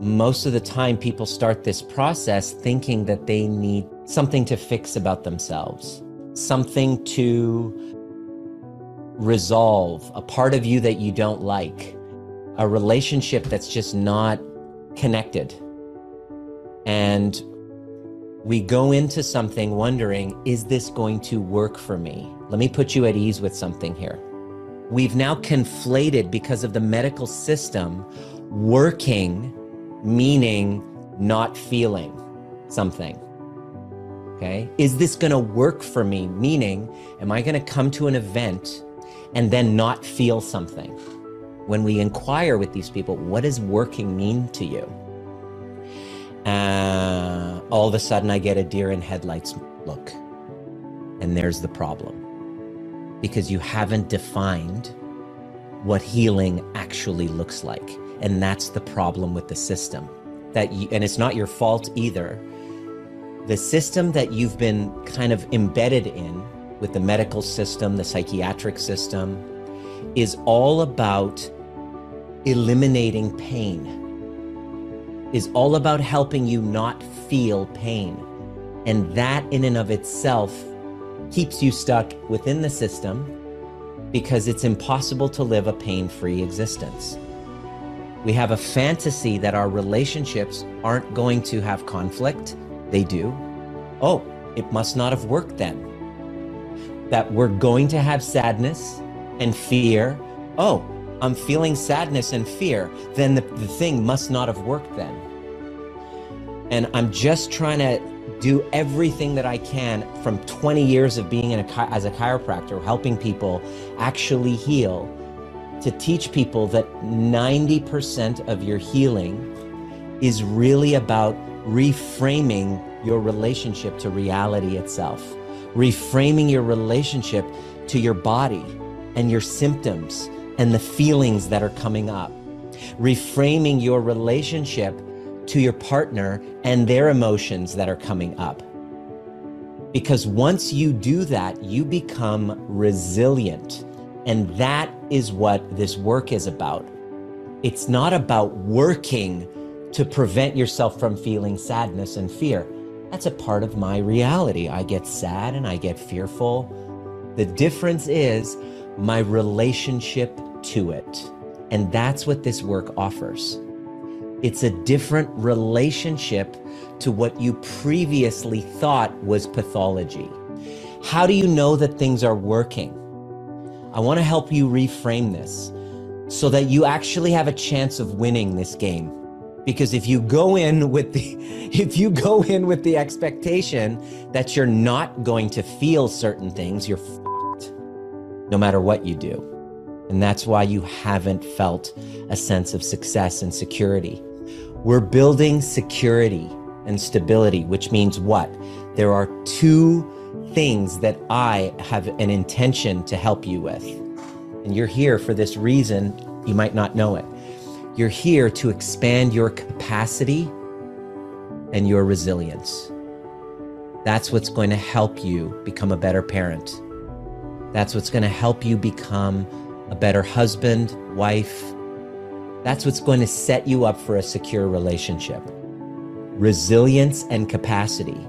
most of the time people start this process thinking that they need something to fix about themselves, something to resolve, a part of you that you don't like, a relationship that's just not connected. And we go into something wondering, is this going to work for me? Let me put you at ease with something here. We've now conflated because of the medical system working meaning not feeling something. Okay. Is this going to work for me? Meaning, am I going to come to an event and then not feel something? When we inquire with these people, what does working mean to you? Uh, all of a sudden, I get a deer in headlights look. And there's the problem. Because you haven't defined what healing actually looks like. And that's the problem with the system. That you, and it's not your fault either. The system that you've been kind of embedded in with the medical system, the psychiatric system, is all about eliminating pain. Is all about helping you not feel pain. And that in and of itself keeps you stuck within the system because it's impossible to live a pain free existence. We have a fantasy that our relationships aren't going to have conflict. They do. Oh, it must not have worked then. That we're going to have sadness and fear. Oh, I'm feeling sadness and fear. Then the, the thing must not have worked then. And I'm just trying to do everything that I can from 20 years of being a, as a chiropractor, helping people actually heal to teach people that 90% of your healing is really about reframing your relationship to reality itself, reframing your relationship to your body and your symptoms and the feelings that are coming up, reframing your relationship to your partner and their emotions that are coming up. Because once you do that, you become resilient and that is what this work is about. It's not about working to prevent yourself from feeling sadness and fear. That's a part of my reality. I get sad and I get fearful. The difference is my relationship to it. And that's what this work offers. It's a different relationship to what you previously thought was pathology. How do you know that things are working? I want to help you reframe this so that you actually have a chance of winning this game. Because if you go in with the if you go in with the expectation that you're not going to feel certain things, you're fucked no matter what you do. And that's why you haven't felt a sense of success and security. We're building security and stability, which means what? There are two things that I have an intention to help you with. And you're here for this reason, you might not know it. You're here to expand your capacity and your resilience. That's what's going to help you become a better parent. That's what's going to help you become a better husband, wife. That's what's going to set you up for a secure relationship. Resilience and capacity